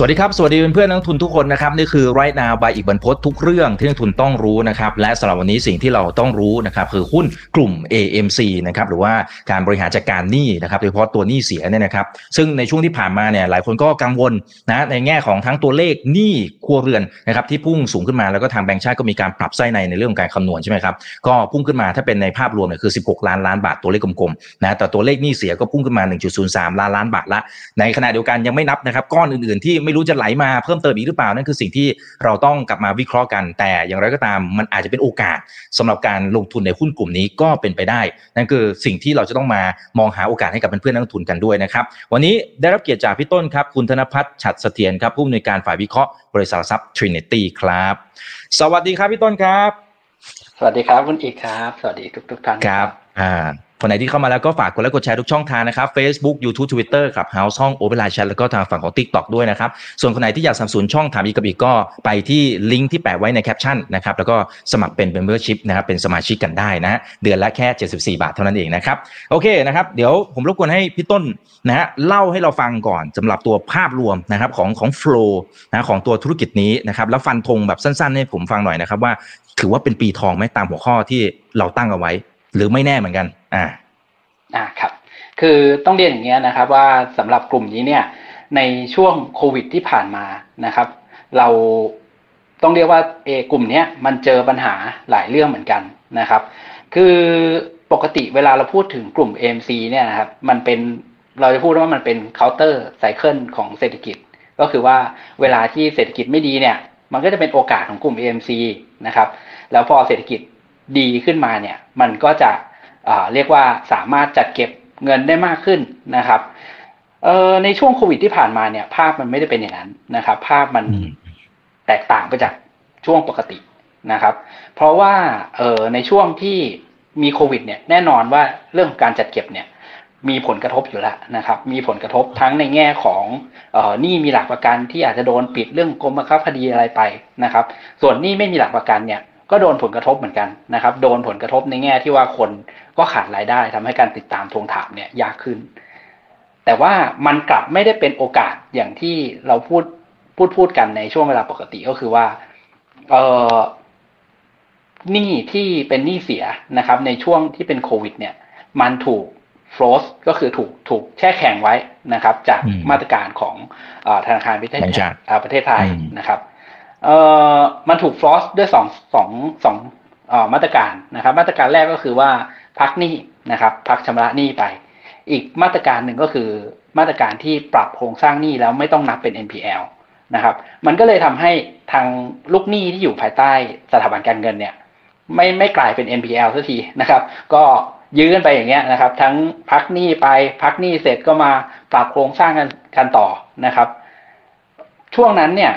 สวัสดีครับ สวัสดีเพื่อนนักทุนทุกคนนะครับนี่คือ right now by อีกบรรพททุกเรื่องที่นักทุนต้องรู้นะครับและสำหรับวันนี้สิ่งที่เราต้องรู้นะครับคือหุ้นกลุ่ม AMC นะครับหรือว่าการบริหารจัดการหนี้นะครับโดยเฉพาะตัวหนี้เสียเนี่ยนะครับซึ่งในช่วงที่ผ่านมาเนี่ยหลายคนก็กังวลนะในแง่ของทั้งตัวเลขหนี้ครัวเรือนนะครับที่พุ่งสูงขึ้นมาแล้วก็ทางแบงก์ชาติก็มีการปรับไส้ในในเรื่องของการคำนวณใช่ไหมครับก็พุ่งขึ้นมาถ้าเป็นในภาพรวมเนี่ยคือ 16 ล้านล้านบาทตัวเลขกลมๆนะแต่ตัวเลขหนี้เสียก็พุ่งขึ้นมา 1.03 ล้านล้านบาทละในขณะเดียวกันยังไม่นับนะครับก้อนอื่นๆที่ไม่รู้จะไหลมาเพิ่มเติมอีกหรือเปล่านั่นคือสิ่งที่เราต้องกลับมาวิเคราะห์กัน แต่อย่างไรก็ตามมันอาจจะเป็นโอกาสสำหรับการลงทุนในหุ้นกลุ่มนี้ก็เป็นไปได้ นั่นคือสิ่งที่เราจะต้องมามองหาโอกาสให้กับเพื่อนๆนักลงทุนกันด้วยนะครับวันนี้ได้รับเกียรติจากพี่ต้นครับคุณธนพัฒน์ฉัดเสถียรครับผู้อำนวยการฝ่ายวิเคราะห์บริษัทหลักทรัพย์ Trinity ครับ สวัสดีครับพี่ต้นครับ สวัสดีครับคุณอีกครับ สวัสดีทุกทุกๆท่านครับอ่า คนไหนที่เข้ามาแล้วก็ฝากกดไลค์กดแชร์ทุกช่องทางนะครับ Facebook YouTube Twitter ครับ Clubhouse ห้อง Open Line Chat แล้วก็ทางฝั่งของ TikTok ด้วยนะครับ ส่วนคนไหนที่อยากสนับสนุนช่องถามอีกกับอีกก็ไปที่ลิงก์ที่แปะไว้ในแคปชั่นนะครับแล้วก็สมัครเป็น Membership นะครับเป็นสมาชิกกันได้นะเดือนละแค่ 74 บาทเท่านั้นเองนะครับโอเคนะครับเดี๋ยวผมรบกวนให้พี่ต้นนะฮะเล่าให้เราฟังก่อนสำหรับตัวภาพรวมนะครับของของ flow นะของตัวธุรกิจนี้นะครับแล้วฟันธงแบบสั้นๆ ให้ผมฟังหน่อยนะครับว่าถือว่าเป็นปีทองไหมตามหัวข้อที่เราตั้งเอาไว้ หรือไม่แน่เหมือนกัน อ่าอ่าครับ คือต้องเรียนอย่างเงี้ยนะครับ ว่าสำหรับกลุ่มนี้เนี่ย ในช่วงโควิดที่ผ่านมานะครับ เราต้องเรียกว่าเอกลุ่มนี้มันเจอปัญหาหลายเรื่องเหมือนกันนะครับ คือปกติเวลาเราพูดถึงกลุ่ม AMC เนี่ยนะครับ มันเป็นเราจะพูดว่ามันเป็นเคาน์เตอร์ไซเคิลของเศรษฐกิจ ก็คือว่าเวลาที่เศรษฐกิจไม่ดีเนี่ย มันก็จะเป็นโอกาสของกลุ่ม AMC นะครับ แล้วพอเศรษฐกิจดีขึ้นมาเนี่ย มันก็จะ เรียกว่าสามารถจัดเก็บเงินได้มากขึ้นนะครับเอ่อในช่วงโควิดที่ผ่านมาเนี่ย ภาพมันไม่ได้เป็นอย่างนั้นนะครับ ภาพมันแตกต่างไปจากช่วงปกตินะครับ เพราะว่าเอ่อในช่วงที่มีโควิด เนี่ยแน่นอนว่าเรื่องของการจัดเก็บเนี่ยมีผลกระทบอยู่แล้วนะครับ มีผลกระทบทั้งในแง่ของเอ่อหนี้มีหลักประกันที่อาจจะโดนปิดเรื่องกรมบังคับคดีอะไรไปนะครับ ส่วนหนี้ไม่มีหลักประกันเนี่ย ก็โดนผลกระทบเหมือนกันนะครับ โดนผลกระทบในแง่ที่ว่าคนก็ขาดรายได้ทำให้การติดตามทวงถามเนี่ยยากขึ้น แต่ว่ามันกลับไม่ได้เป็นโอกาสอย่างที่เราพูดพูดพูดกันในช่วงเวลาปกติก็คือว่าเออหนี้ที่เป็นหนี้เสียนะครับ ในช่วงที่เป็นโควิด เนี่ย มันถูกฟรอสก็คือถูกถูกแช่แข็งไว้นะครับ จากอืมมาตรการของเออธนาคารประเทศแบงก์ชาติอ่าประเทศไทยอืมนะครับ เอ่อมันถูกฟรอสด้วยสองสองสองเอ่อมาตรการนะครับ มาตรการแรกก็คือว่าพักหนี้นะครับพักชำระหนี้ไป อีกมาตรการหนึ่งก็คือมาตรการที่ปรับโครงสร้างหนี้แล้วไม่ต้องนับเป็น NPL นะครับ มันก็เลยทำให้ทางลูกหนี้ที่อยู่ภายใต้สถาบันการเงินเนี่ย ไม่ไม่กลายเป็น NPL สักทีนะครับ ก็ยื้อกันไปอย่างเงี้ยนะครับ ทั้งพักหนี้ไปพักหนี้เสร็จก็มาปรับโครงสร้างกันกันต่อนะครับ ช่วงนั้นเนี่ย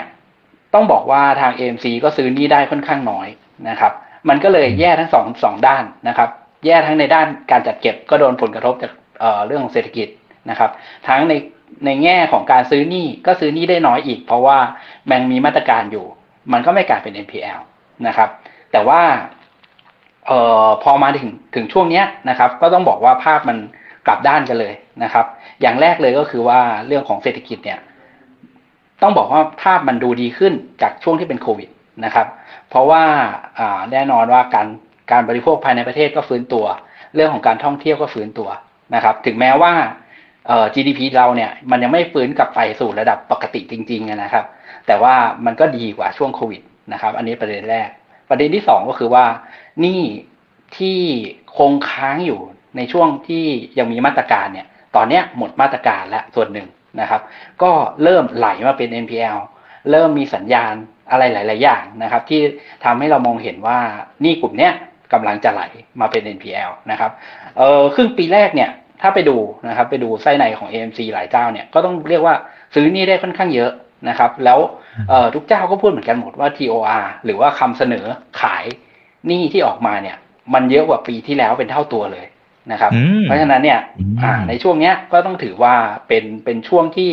ต้องบอกว่าทาง AMC ก็ซื้อหนี้ได้ค่อนข้างน้อยนะครับ มันก็เลยแย่ทั้งสองสองด้านนะครับ แย่ทั้งในด้านการจัดเก็บก็โดนผลกระทบจากเอ่อเรื่องของเศรษฐกิจนะครับ ทั้งในในแง่ของการซื้อหนี้ก็ซื้อหนี้ได้น้อยอีก เพราะว่าแบงมีมาตรการอยู่ มันก็ไม่กลายเป็น NPL นะครับ แต่ว่าเอ่อพอมาถึงถึงช่วงเนี้ยนะครับ ก็ต้องบอกว่าภาพมันกลับด้านกันเลยนะครับ อย่างแรกเลยก็คือว่าเรื่องของเศรษฐกิจเนี่ย ต้องบอกว่าภาพมันดูดีขึ้นจากช่วงที่เป็นโควิดนะครับ เพราะว่าแน่นอนว่าการการบริโภคภายในประเทศก็ฟื้นตัว เรื่องของการท่องเที่ยวก็ฟื้นตัวนะครับ ถึงแม้ว่า GDP เราเนี่ยมันยังไม่ฟื้นกลับไปสู่ระดับปกติจริงๆนะครับ แต่ว่ามันก็ดีกว่าช่วงโควิดนะครับ อันนี้ประเด็นแรก ประเด็นที่สองก็คือว่านี้ที่คงค้างอยู่ในช่วงที่ยังมีมาตรการเนี่ย ตอนนี้หมดมาตรการแล้วส่วนหนึ่ง นะครับ ก็เริ่มไหลมาเป็น NPL เริ่มมีสัญญาณอะไรหลาย ๆ อย่างนะครับ ที่ทำให้เรามองเห็นว่านี่กลุ่มเนี้ยกำลังจะไหลมาเป็น NPL นะครับเออครึ่งปีแรกเนี่ยถ้าไปดูนะครับไปดูไส้ในของ AMC หลายเจ้าเนี่ยก็ต้องเรียกว่าซื้อนี่ได้ค่อนข้างเยอะนะครับ แล้วเอ่อทุกเจ้าก็พูดเหมือนกันหมดว่า TOR หรือว่าคำเสนอขายนี้ที่ออกมาเนี่ย มันเยอะกว่าปีที่แล้วเป็นเท่าตัวเลย นะครับอืมเพราะฉะนั้นเนี่ยอืมอ่าในช่วงเนี้ยก็ต้องถือว่าเป็นเป็นช่วงที่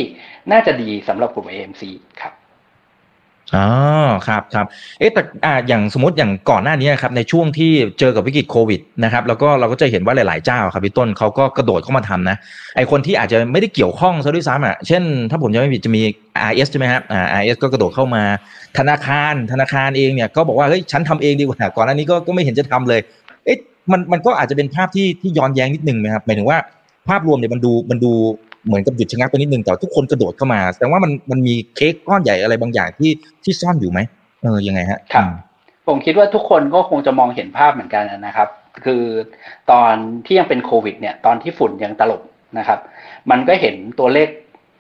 น่าจะดีสำหรับกลุ่ม AMC ครับอ๋อครับครับเอ๊ะแต่อ่าอย่างสมมติอย่างก่อนหน้านี้ครับในช่วงที่เจอกับวิกฤตโควิดนะครับแล้วก็เราก็จะเห็นว่าหลาย ๆ เจ้าครับพี่ต้นเขาก็กระโดดเข้ามาทำนะไอคนที่อาจจะไม่ได้เกี่ยวข้องซะด้วยซ้ำอะเช่น ถ้าผมจะไม่ผิดจะมี RS ใช่ไหมครับอ่า RS ก็กระโดดเข้ามา ธนาคารธนาคารเองเนี่ยก็บอกว่าเฮ้ยฉันทำเองดีกว่าก่อนหน้านี้ก็ก็ไม่เห็นจะทำเลยเอ๊ะ มันมันก็อาจจะเป็นภาพที่ที่ย้อนแย้งนิดนึงไหมครับหมายถึงว่าภาพรวมเนี่ยมันดูมันดูเหมือนกับหยุดชะงักไปนิดนึงแต่ทุกคนกระโดดเข้ามาแสดงว่ามันมันมีเค้กก้อนใหญ่อะไรบางอย่างที่ที่ซ่อนอยู่ไหมเออยังไงฮะครับผมคิดว่าทุกคนก็คงจะมองเห็นภาพเหมือนกันนะครับ คือตอนที่ยังเป็นโควิด เนี่ย ตอนที่ฝุ่นยังตลบนะครับ มันก็เห็นตัวเลข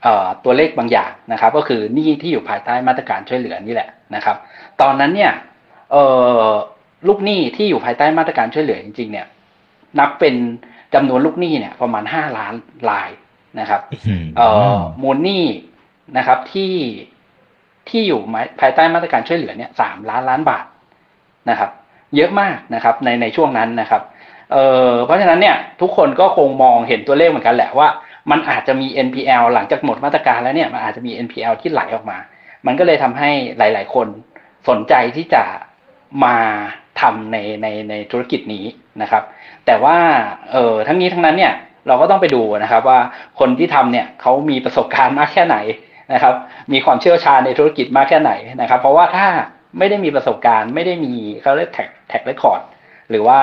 เอ่อตัวเลขบางอย่างนะครับ ก็คือหนี้ที่อยู่ภายใต้มาตรการช่วยเหลือนี่แหละนะครับ ตอนนั้นเนี่ยเอ่อ ลูกหนี้ที่อยู่ภายใต้มาตรการช่วยเหลือจริง ๆ เนี่ย นับเป็นจำนวนลูกหนี้เนี่ยประมาณห้าล้านรายนะครับเอ่อมูลหนี้นะครับที่ที่อยู่ภายใต้มาตรการช่วยเหลือเนี่ยสามล้านล้านบาทนะครับ เยอะมากนะครับ ในในช่วงนั้นนะครับเอ่อเพราะฉะนั้นเนี่ยทุกคนก็คงมองเห็นตัวเลขเหมือนกันแหละว่า มันอาจจะมี NPL หลังจากหมดมาตรการแล้วเนี่ยมันอาจจะมี NPL ที่ไหลออกมา มันก็เลยทำให้หลาย ๆ คนสนใจที่จะมา ทำในในในธุรกิจนี้นะครับ แต่ว่าเออทั้งนี้ทั้งนั้นเนี่ยเราก็ต้องไปดูนะครับว่าคนที่ทำเนี่ยเขามีประสบการณ์มากแค่ไหนนะครับ มีความเชี่ยวชาญในธุรกิจมากแค่ไหนนะครับ เพราะว่าถ้าไม่ได้มีประสบการณ์ไม่ได้มีเขาเรียกแท็กแท็กเรคคอร์ดหรือว่า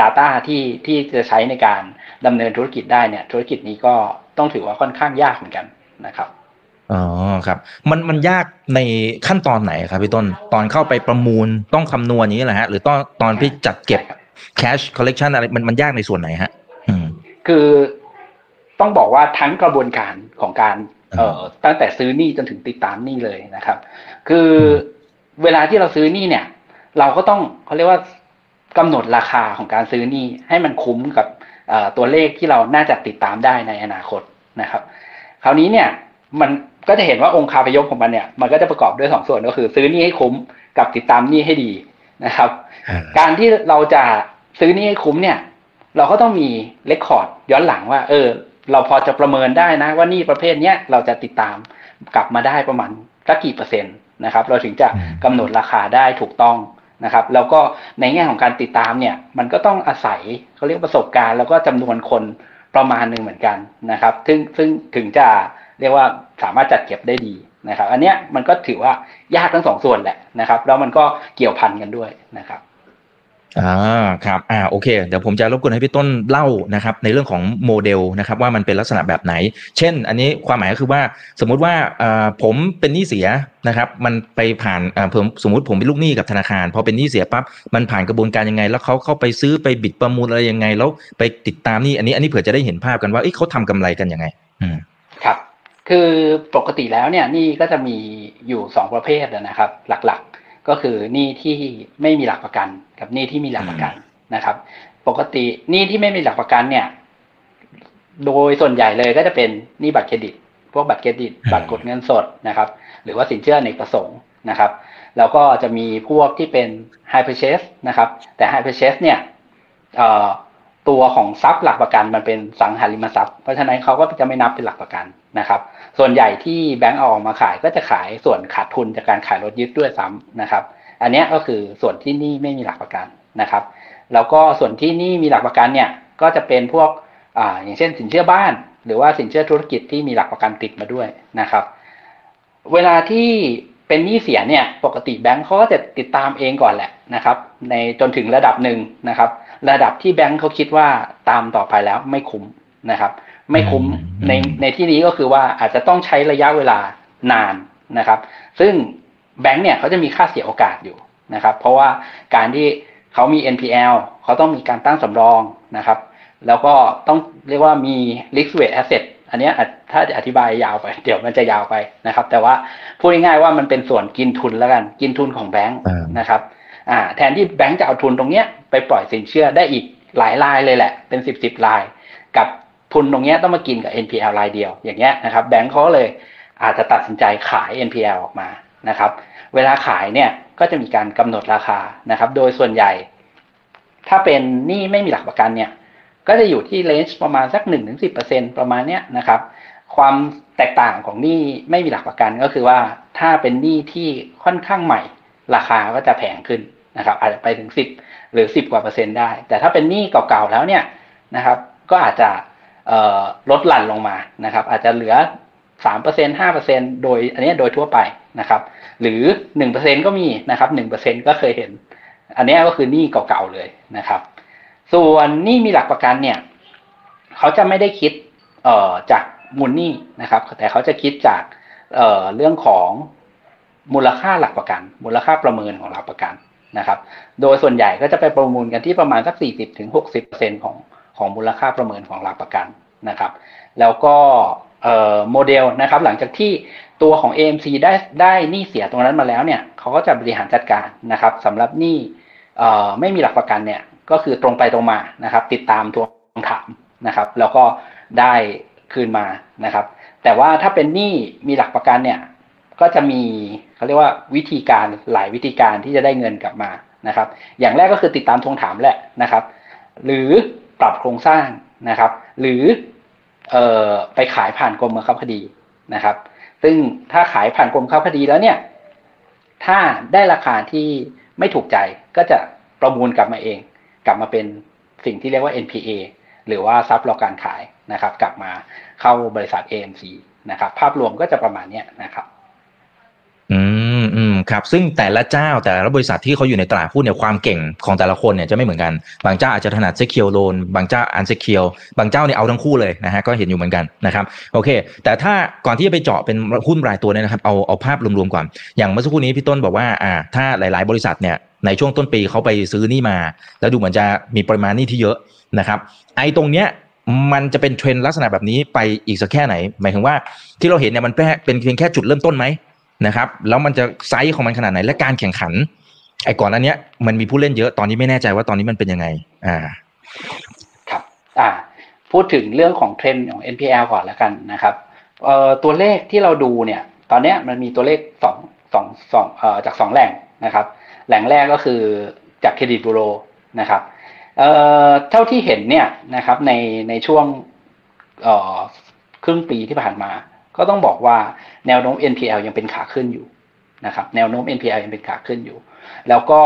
Data ที่ที่จะใช้ในการดำเนินธุรกิจได้เนี่ยธุรกิจนี้ก็ต้องถือว่าค่อนข้างยากเหมือนกันนะครับ อ๋อครับ มันมันยากในขั้นตอนไหนครับพี่ต้น ตอนเข้าไปประมูลต้องคำนวณอย่างนี้แหละฮะ หรือตอนตอนที่จัดเก็บ cash collection อะไรมันมันยากในส่วนไหนฮะ อืม คือต้องบอกว่าทั้งกระบวนการของการ เอ่อตั้งแต่ซื้อหนี้จนถึงติดตามหนี้เลยนะครับ คือเวลาที่เราซื้อหนี้เนี่ย เราก็ต้องเขาเรียกว่ากำหนดราคาของการซื้อหนี้ให้มันคุ้มกับเอ่อตัวเลขที่เราน่าจะติดตามได้ในอนาคตนะครับ คราวนี้เนี่ยมัน ก็จะเห็นว่าองค์คาพยพของมันเนี่ยมันก็จะประกอบด้วยสองส่วนก็คือ ซื้อหนี้ให้คุ้มกับติดตามหนี้ให้ดีนะครับ การที่เราจะซื้อหนี้ให้คุ้มเนี่ย เราก็ต้องมีเลคคอร์ดย้อนหลังว่า เออ เราพอจะประเมินได้นะ ว่าหนี้ประเภทเนี้ยเราจะติดตามกลับมาได้ประมาณสักกี่เปอร์เซ็นต์นะครับ เราถึงจะอืมกำหนดราคาได้ถูกต้องนะครับ แล้วก็ในแง่ของการติดตามเนี่ย มันก็ต้องอาศัยเขาเรียกประสบการณ์ แล้วก็จำนวนคนประมาณหนึ่งเหมือนกันนะครับ ซึ่งซึ่งถึงจะ เรียกว่าสามารถจัดเก็บได้ดีนะครับ อันเนี้ยมันก็ถือว่ายากทั้งสองส่วนแหละนะครับ แล้วมันก็เกี่ยวพันกันด้วยนะครับอ่าครับอ่าโอเค เดี๋ยวผมจะรบกวนให้พี่ต้นเล่านะครับ ในเรื่องของโมเดลนะครับ ว่ามันเป็นลักษณะแบบไหน เช่น อันนี้ความหมายก็คือว่าสมมุติว่าเอ่อผมเป็นหนี้เสียนะครับ มันไปผ่านเอ่อผมสมมุติผมเป็นลูกหนี้กับธนาคาร พอเป็นหนี้เสียปั๊บมันผ่านกระบวนการยังไง แล้วเขาเข้าไปซื้อไปบิดประมูลอะไรยังไง แล้วไปติดตามหนี่อันนี้อันนี้เผื่อจะได้เห็นภาพกันว่าเอ้ยเขาทำกำไรกันยังไง อืมครับ คือปกติแล้วเนี่ยหนี่ก็จะมีอยู่สองประเภทนะครับ หลักๆก็คือหนี้ที่ไม่มีหลักประกัน กับหนี้ที่มีหลักประกันนะครับ ปกติหนี้ที่ไม่มีหลักประกันเนี่ย โดยส่วนใหญ่เลยก็จะเป็นหนี้บัตรเครดิต พวกบัตรเครดิต บัตรกดเงินสดนะครับ หรือว่าสินเชื่ออเนกประสงค์นะครับ แล้วก็จะมีพวกที่เป็น high purchase นะครับ แต่ high purchase เนี่ยเอ่อ ตัวของทรัพย์หลักประกันมันเป็นสังหาริมทรัพย์เพราะฉะนั้นเขาก็จะไม่นับเป็นหลักประกันนะครับ ส่วนใหญ่ที่แบงก์เอาออกมาขายก็จะขายส่วนขาดทุนจากการขายรถยึดด้วยซ้ำนะครับ อันนี้ก็คือส่วนที่นี่ไม่มีหลักประกันนะครับ แล้วก็ส่วนที่นี่มีหลักประกันเนี่ยก็จะเป็นพวกอ่าอย่างเช่นสินเชื่อบ้าน หรือว่าสินเชื่อธุรกิจที่มีหลักประกันติดมาด้วยนะครับ เวลาที่เป็นหนี้เสียเนี่ยปกติแบงก์เขาก็จะติดตามเองก่อนแหละนะครับ ในจนถึงระดับหนึ่งนะครับ ระดับที่แบงก์เขาคิดว่าตามต่อไปแล้วไม่คุ้มนะครับ ไม่คุ้มอืมในในที่นี้ก็คือว่าอาจจะต้องใช้ระยะเวลานานนะครับ ซึ่งแบงก์เนี่ยเขาจะมีค่าเสียโอกาสอยู่นะครับ เพราะว่าการที่เขามี NPL เขาต้องมีการตั้งสำรองนะครับ แล้วก็ต้องเรียกว่ามี risk weight asset อันเนี้ยอาจถ้าจะอธิบายยาวไป เดี๋ยวมันจะยาวไปนะครับ แต่ว่าพูดง่ายๆว่ามันเป็นส่วนกินทุนแล้วกัน กินทุนของแบงค์อ่านนะครับอ่า แทนที่แบงค์จะเอาทุนตรงเนี้ยไปปล่อยสินเชื่อได้อีกหลายรายเลยแหละ เป็นสิบสิบราย กับทุนตรงเนี้ยต้องมากินกับ NPL รายเดียวอย่างเงี้ยนะครับแบงค์เขาเลยอาจจะตัดสินใจขาย NPL ออกมานะครับ เวลาขายเนี่ยก็จะมีการกำหนดราคานะครับ โดยส่วนใหญ่ ถ้าเป็นหนี้ไม่มีหลักประกันเนี่ย ก็จะอยู่ที่เลนจ์ประมาณสักหนึ่งถึงสิบเปอร์เซ็นประมาณเนี้ยนะครับ ความแตกต่างของหนี้ไม่มีหลักประกันก็คือว่าถ้าเป็นหนี้ที่ค่อนข้างใหม่ ราคาก็จะแพงขึ้นนะครับ อาจจะไปถึงสิบหรือสิบกว่าเปอร์เซ็นต์ได้ แต่ถ้าเป็นหนี้เก่าๆแล้วเนี่ยนะครับ ก็อาจจะลดหลั่นลงมานะครับ อาจจะเหลือสามเปอร์เซ็นห้าเปอร์เซ็นโดยอันนี้โดยทั่วไปนะครับ หรือหนึ่งเปอร์เซ็นก็มีนะครับหนึ่งเปอร์เซ็นก็เคยเห็น อันนี้ก็คือหนี้เก่าๆเลยนะครับ ส่วนหนี้มีหลักประกันเนี่ยเขาจะไม่ได้คิดจากมูลหนี้นะครับ แต่เขาจะคิดจากเเรื่องของ มูลค่าหลักประกัน มูลค่าประเมินของหลักประกันนะครับ โดยส่วนใหญ่ก็จะไปประมูลกันที่ประมาณสักสี่สิบถึงหกของของมูลค่าประเมินของหลักประกันนะครับ แล้วก็โมเดลนะครับ หลังจากที่ตัวของ AMC ได้ได้หนี้เสียตรงนั้นมาแล้วเนี่ยเขาก็จะบริหารจัดการนะครับสำหรับหนี้ไม่มีหลักประกันเนี่ยก็คือตรงไปตรงมานะครับ ติดตามทวงถามนะครับ แล้วก็ได้คืนมานะครับ แต่ว่าถ้าเป็นหนี้มีหลักประกันเนี่ย ก็จะมีเขาเรียกว่าวิธีการหลายวิธีการที่จะได้เงินกลับมานะครับ อย่างแรกก็คือติดตามทวงถามแหละนะครับ หรือปรับโครงสร้างนะครับ หรือเอ่อไปขายผ่านกรมบังคับคดีนะครับ ซึ่งถ้าขายผ่านกรมบังคับคดีแล้วเนี่ย ถ้าได้ราคาที่ไม่ถูกใจก็จะประมูลกลับมาเอง กลับมาเป็นสิ่งที่เรียกว่า NPA หรือว่าซับรอการขายนะครับ กลับมาเข้าบริษัท AMC นะครับ ภาพรวมก็จะประมาณนี้นะครับ ครับซึ่งแต่ละเจ้าแต่ละบริษัทที่เขาอยู่ในตลาดหุ้นเนี่ยความเก่งของแต่ละคนเนี่ยจะไม่เหมือนกัน บางเจ้าอาจจะถนัดเซเคียวโลนบางเจ้าอันเซเคียวบางเจ้าเนี่ยเอาทั้งคู่เลยนะฮะก็เห็นอยู่เหมือนกันนะครับโอเค แต่ถ้าก่อนที่จะไปเจาะเป็นหุ้นรายตัวเนี่ยนะครับเอาเอาภาพรวมๆก่อนอย่างเมื่อสักครู่นี้พี่ต้นบอกว่าอ่าถ้าหลาย ๆ บริษัทเนี่ยในช่วงต้นปีเขาไปซื้อนี่มา แล้วดูเหมือนจะมีปริมาณนี่ที่เยอะนะครับไอ้ตรงเนี้ยมันจะเป็นเทรนด์ลักษณะแบบนี้ไปอีกสักแค่ไหน หมายถึงว่าที่เราเห็นเนี่ยมันเป็นเพียงแค่จุดเริ่มต้นไหม นะครับ แล้วมันจะไซส์ของมันขนาดไหน และการแข่งขัน ไอ้ก่อนอันเนี้ยมันมีผู้เล่นเยอะตอนนี้ไม่แน่ใจว่าตอนนี้มันเป็นยังไง อ่า ครับอ่าพูดถึงเรื่องของเทรนด์ของ NPL ก่อนแล้วกันนะครับเอ่อตัวเลขที่เราดูเนี่ย ตอนเนี้ยมันมีตัวเลขสองสองสองเอ่อจากสองแหล่งนะครับ แหล่งแรกก็คือจากเครดิตบูโรนะครับเอ่อเท่าที่เห็นเนี่ยนะครับในในช่วงเอ่อครึ่งปีที่ผ่านมา ก็ต้องบอกว่าแนวโน้ม NPL ยังเป็นขาขึ้นอยู่นะครับแนวโน้ม NPL ยังเป็นขาขึ้นอยู่ แล้วก็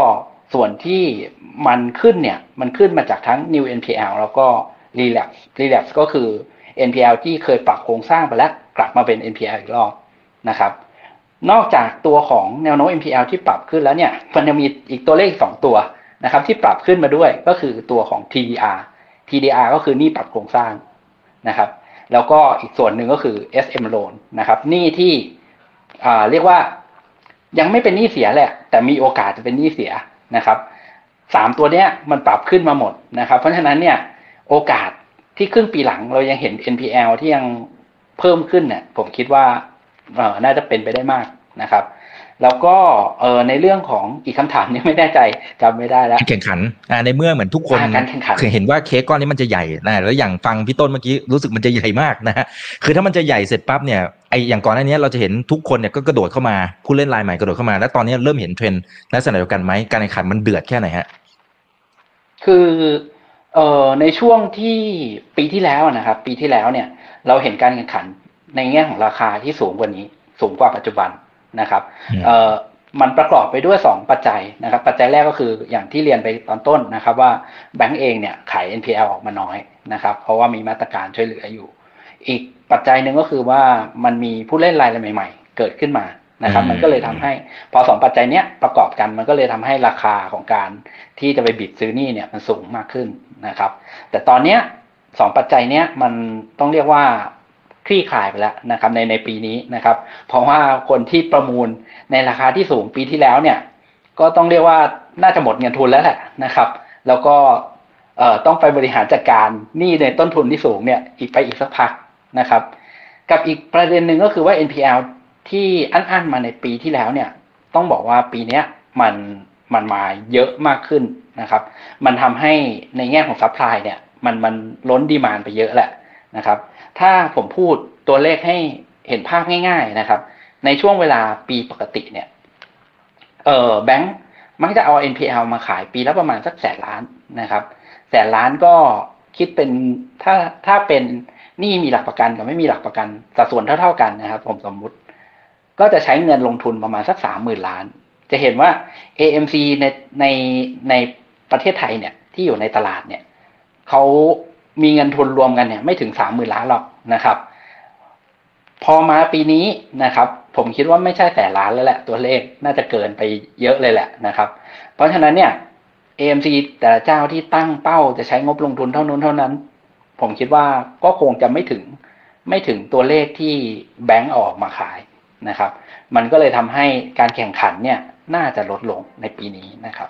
ส่วนที่มันขึ้นเนี่ยมันขึ้นมาจากทั้ง New NPL แล้วก็ Relapse Relapse ก็คือ NPL ที่เคยปรับโครงสร้างไปแล้วกลับมาเป็น NPL อีกรอบนะครับ นอกจากตัวของแนวโน้ม NPL ที่ปรับขึ้นแล้วเนี่ยมันยังมีอีกตัวเลขสองตัวนะครับ ที่ปรับขึ้นมาด้วยก็คือตัวของ TDR TDR ก็คือหนี้ปรับโครงสร้างนะครับ แล้วก็อีกส่วนหนึ่งก็คือ SM loan นะครับหนี้ที่เรียกว่ายังไม่เป็นหนี้เสียแหละ แต่มีโอกาสจะเป็นหนี้เสียนะครับสามตัวเนี้ยมันปรับขึ้นมาหมดนะครับ เพราะฉะนั้นเนี่ยโอกาสที่ครึ่งปีหลังเรายังเห็น NPL ที่ยังเพิ่มขึ้นเนี่ยผมคิดว่าน่าจะเป็นไปได้มากนะครับ แล้วก็เออในเรื่องของอีกคำถามนี้ไม่แน่ใจจำไม่ได้แล้วแข่งขันอ่าในเมื่อเหมือนทุกคนการแข่งขันเคยเห็นว่าเค้กก้อนนี้มันจะใหญ่นะแล้วอย่างฟังพี่ต้นเมื่อกี้รู้สึกมันจะใหญ่มากนะฮะคือถ้ามันจะใหญ่เสร็จปั๊บเนี่ยไออย่างก่อนหน้านี้เราจะเห็นทุกคนเนี่ยก็กระโดดเข้ามาผู้เล่นรายใหม่กระโดดเข้ามา แล้วตอนนี้เริ่มเห็นเทรนด์ลักษณะเดียวกันไหมการแข่งขันมันเดือดแค่ไหนฮะคือเอ่อในช่วงที่ปีที่แล้วนะครับ ปีที่แล้วเนี่ย เราเห็นการแข่งขันในแง่ของราคาที่สูงกว่านี้ สูงกว่าปัจจุบัน นะครับอืมเอ่อมันประกอบไปด้วยสองปัจจัยนะครับ ปัจจัยแรกก็คืออย่างที่เรียนไปตอนต้นนะครับ ว่าแบงก์เองเนี่ยขาย NPL ออกมาน้อยนะครับ เพราะว่ามีมาตรการช่วยเหลืออยู่ อีกปัจจัยหนึ่งก็คือว่ามันมีผู้เล่นรายใหม่ ๆ เกิดขึ้นมานะครับอืมมันก็เลยทำให้พอสองปัจจัยเนี้ยประกอบกันมันก็เลยทำให้ราคาของการที่จะไปบิดซื้อหนี่เนี่ยมันสูงมากขึ้นนะครับ แต่ตอนเนี้ยสองปัจจัยเนี้ยมันต้องเรียกว่า คลี่คลายไปแล้วนะครับในในปีนี้นะครับ เพราะว่าคนที่ประมูลในราคาที่สูงปีที่แล้วเนี่ย ก็ต้องเรียกว่าน่าจะหมดเงินทุนแล้วแหละนะครับ แล้วก็เอ่อต้องไปบริหารจัดการหนี้ในต้นทุนที่สูงเนี่ยอีกไปอีกสักพักนะครับ กับอีกประเด็นหนึ่งก็คือว่า NPL ที่อั้นๆมาในปีที่แล้วเนี่ย ต้องบอกว่าปีนี้มันมันมาเยอะมากขึ้นนะครับ มันทำให้ในแง่ของ supply เนี่ย มันมันล้น demand ไปเยอะแหละนะครับ ถ้าผมพูดตัวเลขให้เห็นภาพง่าย ๆนะครับ ในช่วงเวลาปีปกติเนี่ยเออแบงค์มักจะเอา NPL มาขายปีละประมาณสักแสนล้านนะครับ แสนล้านก็คิดเป็นถ้าถ้าเป็นหนี้มีหลักประกันกับไม่มีหลักประกันสัดส่วนเท่า ๆกันนะครับ ผมสมมุติ ก็จะใช้เงินลงทุนประมาณสักสามหมื่นล้าน จะเห็นว่า AMC ในในในประเทศไทยเนี่ยที่อยู่ในตลาดเนี่ยเขา มีเงินทุนรวมกันเนี่ยไม่ถึงสามหมื่นล้านหรอกนะครับ พอมาปีนี้นะครับ ผมคิดว่าไม่ใช่แสนล้านแล้วแหละตัวเลขน่าจะเกินไปเยอะเลยแหละนะครับ เพราะฉะนั้นเนี่ย AMC แต่ละเจ้าที่ตั้งเป้าจะใช้งบลงทุนเท่านู้นเท่านั้น ผมคิดว่าก็คงจะไม่ถึงไม่ถึงตัวเลขที่แบงก์ออกมาขายนะครับ มันก็เลยทำให้การแข่งขันเนี่ยน่าจะลดลงในปีนี้นะครับ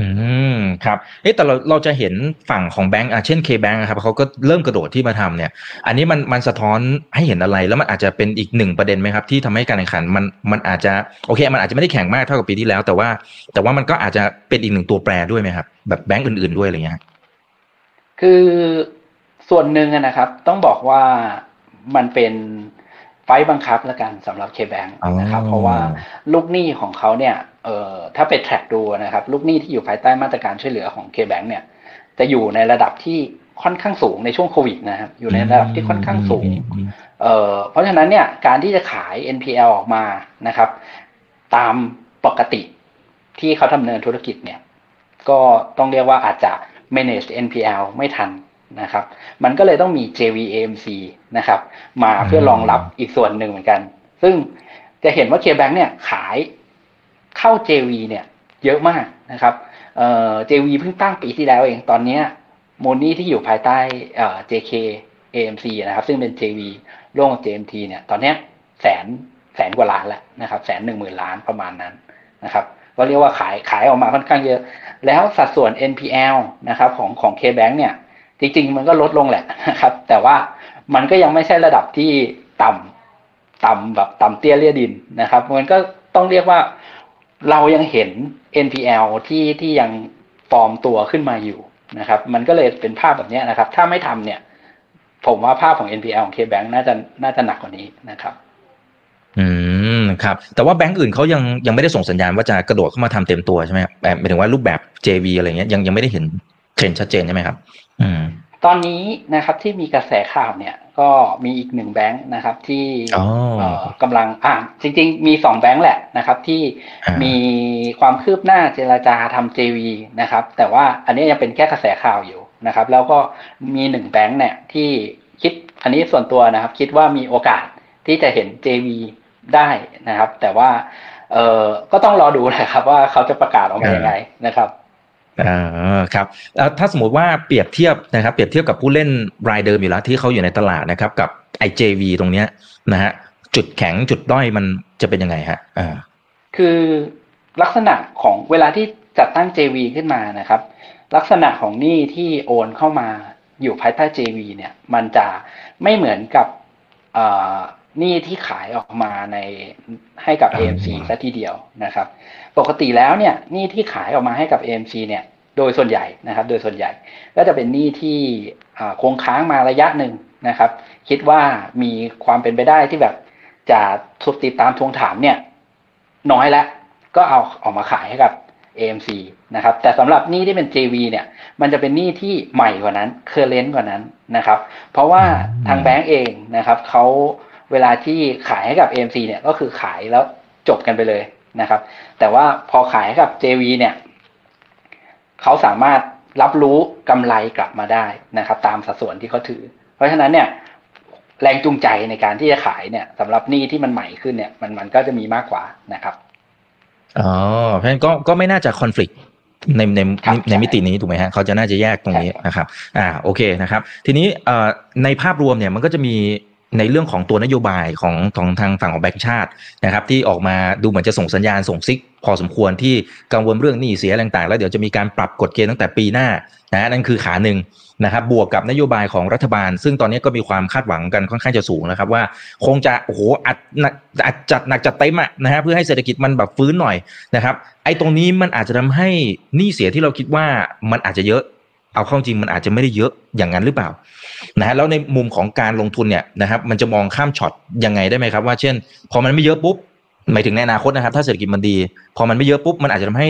อืมครับเอ๊ะแต่เราเราจะเห็นฝั่งของแบงก์อะเช่น K-Bank ครับเขาก็เริ่มกระโดดที่มาทำเนี่ย อันนี้มันมันสะท้อนให้เห็นอะไรแล้วมันอาจจะเป็นอีกหนึ่งประเด็นไหมครับ ที่ทำให้การแข่งขันมันมันอาจจะโอเค มันอาจจะไม่ได้แข่งมากเท่ากับปีที่แล้ว แต่ว่า แต่ว่ามันก็อาจจะเป็นอีกหนึ่งตัวแปรด้วยไหมครับ แบบแบงก์อื่นๆด้วยอะไรเงี้ยคือส่วนหนึ่งนะครับ ต้องบอกว่ามันเป็น ไฟบังคับแล้วกันสำหรับ K-Bank นะครับเพราะว่าลูกหนี้ของเขาเนี่ยเอ่อถ้าไปแทร็กดูนะครับลูกหนี้ที่อยู่ภายใต้มาตรการช่วยเหลือของ K-Bank เนี่ยจะอยู่ในระดับที่ค่อนข้างสูงในช่วงโควิดนะครับอยู่ในระดับที่ค่อนข้างสูงเอ่อเพราะฉะนั้นเนี่ยการที่จะขาย NPL ออกมานะครับ ตามปกติที่เขาดำเนินธุรกิจเนี่ยก็ต้องเรียกว่าอาจจะ manage NPL ไม่ทัน นะครับ มันก็เลยต้องมี JVAMC นะครับ มาเพื่อรองรับอีกส่วนหนึ่งเหมือนกัน ซึ่งจะเห็นว่า KBank เนี่ยขายเข้า JV เนี่ยเยอะมากนะครับเอ่อ JV เพิ่งตั้งปีที่แล้วเองตอนนี้มูลนี้ที่อยู่ภายใต้เอ่อ JK AMC นะครับ ซึ่งเป็น JV ร่วมกับ JMT เนี่ย ตอนนี้แสนแสนกว่าล้านแล้วนะครับแสนหนึ่งหมื่นล้านประมาณนั้นนะครับก็เรียกว่าขายขายออกมาค่อนข้างเยอะ แล้วสัดส่วน NPL นะครับของของ KBank เนี่ย จริง ๆ มันก็ลดลงแหละนะครับ แต่ว่ามันก็ยังไม่ใช่ระดับที่ต่ำต่ำแบบต่ำเตี้ยเลี่ยดินนะครับ มันก็ต้องเรียกว่าเรายังเห็น NPL ที่ที่ยังฟอร์มตัวขึ้นมาอยู่นะครับ มันก็เลยเป็นภาพแบบนี้นะครับ ถ้าไม่ทำเนี่ย ผมว่าภาพของ NPL ของ KBank น่าจะน่าจะหนักกว่านี้นะครับอืมครับแต่ว่าแบงก์อื่นเขายังยังไม่ได้ส่งสัญญาณว่าจะกระโดดเข้ามาทำเต็มตัวใช่ไหมครับหมายถึงว่ารูปแบบ JV อะไรเงี้ยยังยังไม่ได้เห็นเทรนชัดเจนใช่ไหมครับ ตอนนี้นะครับที่มีกระแสข่าวเนี่ย ก็มีอีกหนึ่งแบงค์นะครับที่อ๋อเอ่อกำลังอ่าจริง ๆ มีสองแบงค์แหละนะครับ ที่อ่ามีมีความคืบหน้าเจรจาทำ JV นะครับ แต่ว่าอันนี้ยังเป็นแค่กระแสข่าวอยู่นะครับ แล้วก็มีหนึ่งแบงค์เนี่ยที่คิดอันนี้ส่วนตัวนะครับ คิดว่ามีโอกาสที่จะเห็น JV ได้นะครับ แต่ว่าเอ่อก็ต้องรอดูนะครับ ว่าเขาจะประกาศออกมายังไงนะครับ อ่าครับแล้วถ้าสมมติว่าเปรียบเทียบนะครับ เปรียบเทียบกับผู้เล่นรายเดิมอยู่แล้วที่เขาอยู่ในตลาดนะครับ กับ IJV ตรงเนี้ยนะฮะจุดแข็งจุดด้อยมันจะเป็นยังไงฮะอ่าคือลักษณะของเวลาที่จัดตั้ง JV ขึ้นมานะครับ ลักษณะของหนี้ที่โอนเข้ามาอยู่ภายใต้ JV เนี่ย มันจะไม่เหมือนกับอ่อ หนี้ที่ขายออกมาในให้กับอ่า AMC ซะทีเดียวนะครับ ปกติแล้วเนี่ยหนี้ที่ขายออกมาให้กับ AMC เนี่ย โดยส่วนใหญ่นะครับ โดยส่วนใหญ่ก็จะเป็นหนี้ที่อ่าคงค้างมาระยะหนึ่งนะครับ คิดว่ามีความเป็นไปได้ที่แบบจะทุบติดตามทวงถามเนี่ย น้อยแล้วก็เอาออกมาขายให้กับ AMC นะครับ แต่สำหรับหนี้ที่เป็น JV เนี่ย มันจะเป็นหนี้ที่ใหม่กว่านั้น เคอร์เรนต์กว่านั้นนะครับ เพราะว่าอืมทางแบงก์เองนะครับเขา เวลาที่ขายให้กับ AMC เนี่ยก็คือขายแล้วจบกันไปเลยนะครับ แต่ว่าพอขายให้กับ JV เนี่ยเขาสามารถรับรู้กำไรกลับมาได้นะครับ ตามสัดส่วนที่เขาถือ เพราะฉะนั้นเนี่ยแรงจูงใจในการที่จะขายเนี่ยสำหรับหนี้ที่มันใหม่ขึ้นเนี่ยมันมันก็จะมีมากกว่านะครับอ๋อเพราะฉะนั้นก็ก็ไม่น่าจะคอน FLICT ในในครับในใช่มิตินี้ถูกไหมฮะเขาจะน่าจะแยกตรงนี้ใช่ครับนะครับ อ่าโอเคนะครับ ทีนี้เอ่อในภาพรวมเนี่ยมันก็จะมี ในเรื่องของตัวนโยบายของของทางฝั่งของแบงก์ชาตินะครับที่ออกมาดูเหมือนจะส่งสัญญาณส่งซิก พอสมควรที่กังวลเรื่องหนี้เสียต่างๆ แล้วเดี๋ยวจะมีการปรับกฎเกณฑ์ตั้งแต่ปีหน้านะนั่นคือขาหนึ่งนะครับบวกกับนโยบายของรัฐบาล ซึ่งตอนนี้ก็มีความคาดหวังกันค่อนข้างจะสูงนะครับว่าคงจะโอ้โหอัดหนักอัดจัดหนักจัดเต็มอะนะฮะเพื่อให้เศรษฐกิจมันแบบฟื้นหน่อยนะครับไอ้ตรงนี้มันอาจจะทำให้หนี้เสียที่เราคิดว่ามันอาจจะเยอะ เอาเข้าจริงมันอาจจะไม่ได้เยอะอย่างนั้นหรือเปล่านะฮะแล้วในมุมของการลงทุนเนี่ยนะครับ มันจะมองข้ามช็อตยังไงได้ไหมครับ ว่าเช่น พอมันไม่เยอะปุ๊บหมายถึงในอนาคตนะครับ ถ้าเศรษฐกิจมันดี พอมันไม่เยอะปุ๊บมันอาจจะทำให้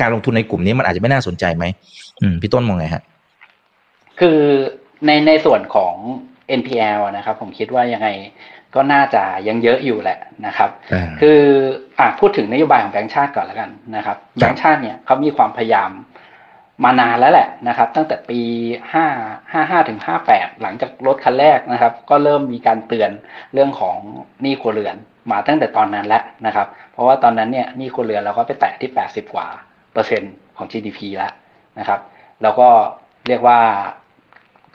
การลงทุนในกลุ่มนี้มันอาจจะไม่น่าสนใจไหมอืมพี่ต้นมองไงฮะคือในในส่วนของ NPL นะครับ ผมคิดว่ายังไงก็น่าจะยังเยอะอยู่แหละนะครับอ่าคืออะพูดถึงนโยบายของแบงก์ชาติก่อนแล้วกันนะครับครับแบงก์ชาติเนี่ยเขามีความพยายาม มานานแล้วแหละนะครับ ตั้งแต่ปีห้าห้าห้าถึงห้าแปดหลังจากรถคันแรกนะครับ ก็เริ่มมีการเตือนเรื่องของหนี้ครัวเรือนมาตั้งแต่ตอนนั้นแล้วนะครับ เพราะว่าตอนนั้นเนี่ยหนี้ครัวเรือนเราก็ไปแตะที่แปดสิบกว่าเปอร์เซ็นต์ของ GDP แล้วนะครับ แล้วก็เรียกว่า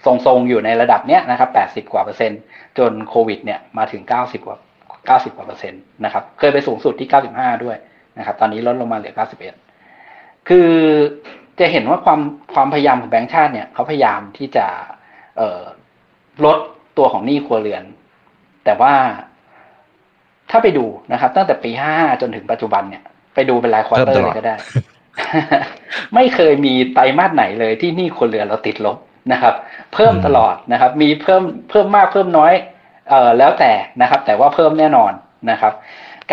ทรงๆอยู่ในระดับเนี้ยนะครับแปดสิบกว่าเปอร์เซ็นต์จนโควิดเนี่ยมาถึงเก้าสิบกว่าเก้าสิบกว่าเปอร์เซ็นต์นะครับ เคยไปสูงสุดที่เก้าสิบห้าด้วยนะครับ ตอนนี้ลดลงมาเหลือเก้าสิบเอ็ดคือ จะเห็นว่าความความพยายามของแบงก์ชาติเนี่ยเขาพยายามที่จะเอ่อลดตัวของหนี้ครัวเรือน แต่ว่าถ้าไปดูนะครับ ตั้งแต่ปีห้าจนถึงปัจจุบันเนี่ย ไปดูเป็นรายควอเตอร์เลยก็ได้ ไม่เคยมีไตรมาสไหนเลยที่หนี้ครัวเรือนเราติดลบนะครับ เพิ่มตลอดนะครับ มีเพิ่มเพิ่มมากเพิ่มน้อยเอ่อแล้วแต่นะครับ แต่ว่าเพิ่มแน่นอนนะครับ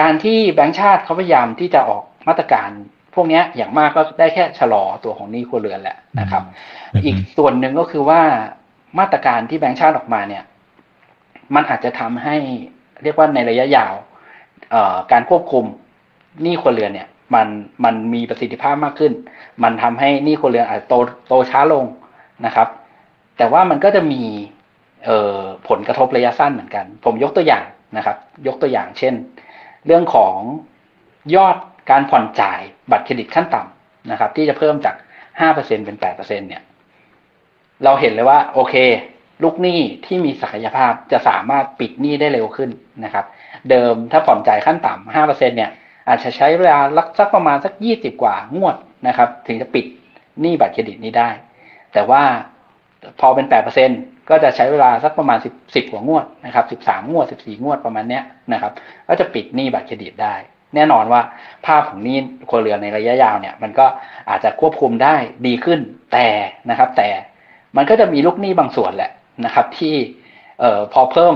การที่แบงก์ชาติเขาพยายามที่จะออกมาตรการ พวกเนี้ยอย่างมากก็ได้แค่ชะลอตัวของหนี้ครัวเรือนแหละนะครับอืมอีกส่วนหนึ่งก็คือว่ามาตรการที่แบงก์ชาติออกมาเนี่ย มันอาจจะทำให้เรียกว่าในระยะยาวเอ่อการควบคุมหนี้ครัวเรือนเนี่ย มันมันมีประสิทธิภาพมากขึ้น มันทำให้หนี้ครัวเรือนอาจจะโตโตช้าลงนะครับ แต่ว่ามันก็จะมีเอ่อผลกระทบระยะสั้นเหมือนกัน ผมยกตัวอย่างนะครับ ยกตัวอย่างเช่น เรื่องของยอด การผ่อนจ่ายบัตรเครดิตขั้นต่ำนะครับ ที่จะเพิ่มจาก5%เป็น8%เนี่ย เราเห็นเลยว่า โอเค ลูกหนี้ที่มีศักยภาพจะสามารถปิดหนี้ได้เร็วขึ้นนะครับ เดิมถ้าผ่อนจ่ายขั้นต่ำ5%เนี่ย อาจจะใช้เวลาสักประมาณสัก20กว่างวดนะครับ ถึงจะปิดหนี้บัตรเครดิตนี้ได้ แต่ว่าพอเป็น8%ก็จะใช้เวลาสักประมาณ10 10กว่างวดนะครับ13งวด14งวดประมาณเนี้ยนะครับ ก็จะปิดหนี้บัตรเครดิตได้ แน่นอนว่าภาพของนี้ครัวเรือนในระยะยาวเนี่ยมันก็อาจจะควบคุมได้ดีขึ้นแต่นะครับ แต่มันก็จะมีลูกหนี้บางส่วนแหละนะครับ ที่เอ่อพอเพิ่ม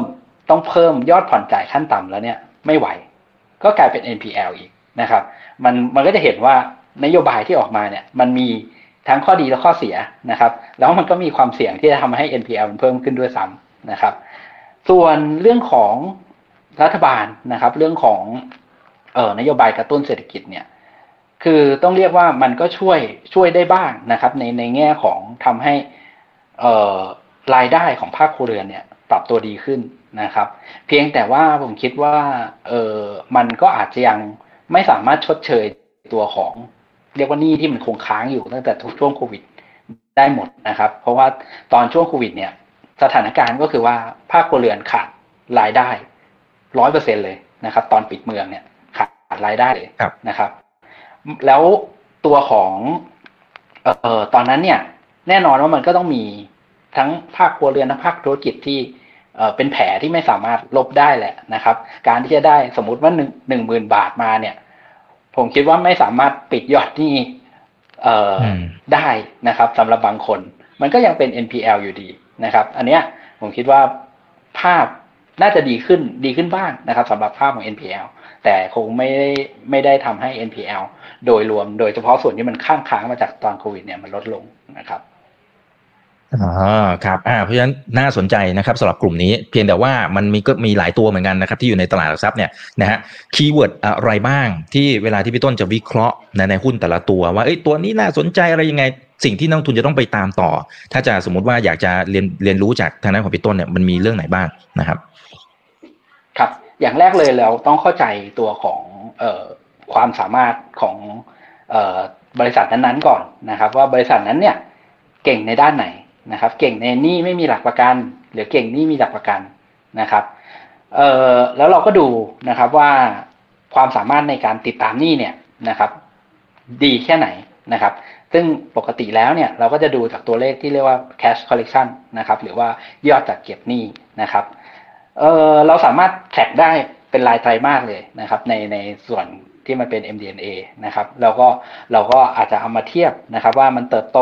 ต้องเพิ่มยอดผ่อนจ่ายขั้นต่ำแล้วเนี่ยไม่ไหว ก็กลายเป็น NPL อีกนะครับ มันมันก็จะเห็นว่านโยบายที่ออกมาเนี่ยมันมีทั้งข้อดีและข้อเสียนะครับ แล้วมันก็มีความเสี่ยงที่จะทำให้ NPL มันเพิ่มขึ้นด้วยซ้ำนะครับ ส่วนเรื่องของรัฐบาลนะครับ เรื่องของ เอ่อนโยบายกระตุ้นเศรษฐกิจเนี่ยคือต้องเรียกว่ามันก็ช่วยช่วยได้บ้างนะครับ ในในแง่ของทำให้เอ่อรายได้ของภาคครัวเรือนเนี่ย ปรับตัวดีขึ้นนะครับ เพียงแต่ว่าผมคิดว่าเออมันก็อาจจะยังไม่สามารถชดเชยตัวของ เรียกว่านี้ที่มันคงค้างอยู่ตั้งแต่ทุกช่วงโควิดได้หมดนะครับ เพราะว่าตอนช่วงโควิดเนี่ย สถานการณ์ก็คือว่าภาคครัวเรือนขาดรายได้ร้อยเปอร์เซ็นเลยนะครับ ตอนปิดเมืองเนี่ย รายได้เลยนะครับ แล้วตัวของเอ่อตอนนั้นเนี่ย แน่นอนว่ามันก็ต้องมีทั้งภาคครัวเรือนทั้งภาคธุรกิจที่เเป็นแผลที่ไม่สามารถลบได้แหละนะครับ การที่จะได้สมมุติว่าหนึ่งหนึ่งหมื่นบาทมาเนี่ย ผมคิดว่าไม่สามารถปิดยอดนี้เออได้นะครับสำหรับบางคน มันก็ยังเป็น NPL อยู่ดีนะครับ อันเนี้ยผมคิดว่าภาพ น่าจะดีขึ้นดีขึ้นบ้างนะครับสำหรับภาพของ NPL แต่คงไม่ได้ไม่ได้ทำให้ NPL โดยรวมโดยเฉพาะส่วนที่มันข้างค้างมาจากตอนโควิดเนี่ยมันลดลงนะครับอ๋อครับอ่าเพราะฉะนั้นน่าสนใจนะครับสำหรับกลุ่มนี้ เพียงแต่ว่ามันมีก็มีหลายตัวเหมือนกันนะครับ ที่อยู่ในตลาดหลักทรัพย์เนี่ยนะฮะ keyword อะไรบ้างที่เวลาที่พี่ต้นจะวิเคราะห์ในในหุ้นแต่ละตัว ว่าเอ้ยตัวนี้น่าสนใจอะไรยังไง สิ่งที่นักลงทุนจะต้องไปตามต่อ ถ้าจะสมมติว่าอยากจะเรียนเรียนรู้จากทางด้านของพี่ต้นเนี่ยมันมีเรื่องไหนบ้างนะครับ อย่างแรกเลยเราต้องเข้าใจตัวของออความสามารถของออบริษัทนั้นๆก่อนนะครับ ว่าบริษัทนั้นเนี่ยเก่งในด้านไหนนะครับ เก่งในหนี้ไม่มีหลักประกัน หรือเก่งนี้มีหลักประกันนะครับเออแล้วเราก็ดูนะครับว่าความสามารถในการติดตามหนี้เนี่ยนะครับ ดีแค่ไหนนะครับ ซึ่งปกติแล้วเนี่ยเราก็จะดูจากตัวเลขที่เรียกว่า cash collection นะครับ หรือว่ายอดจัดเก็บหนี้นะครับ เออเราสามารถแท็กได้เป็นรายไตรมาสเลยนะครับ ในในส่วนที่มันเป็น MDNA นะครับ แล้วก็เราก็อาจจะเอามาเทียบนะครับ ว่ามันเติบโต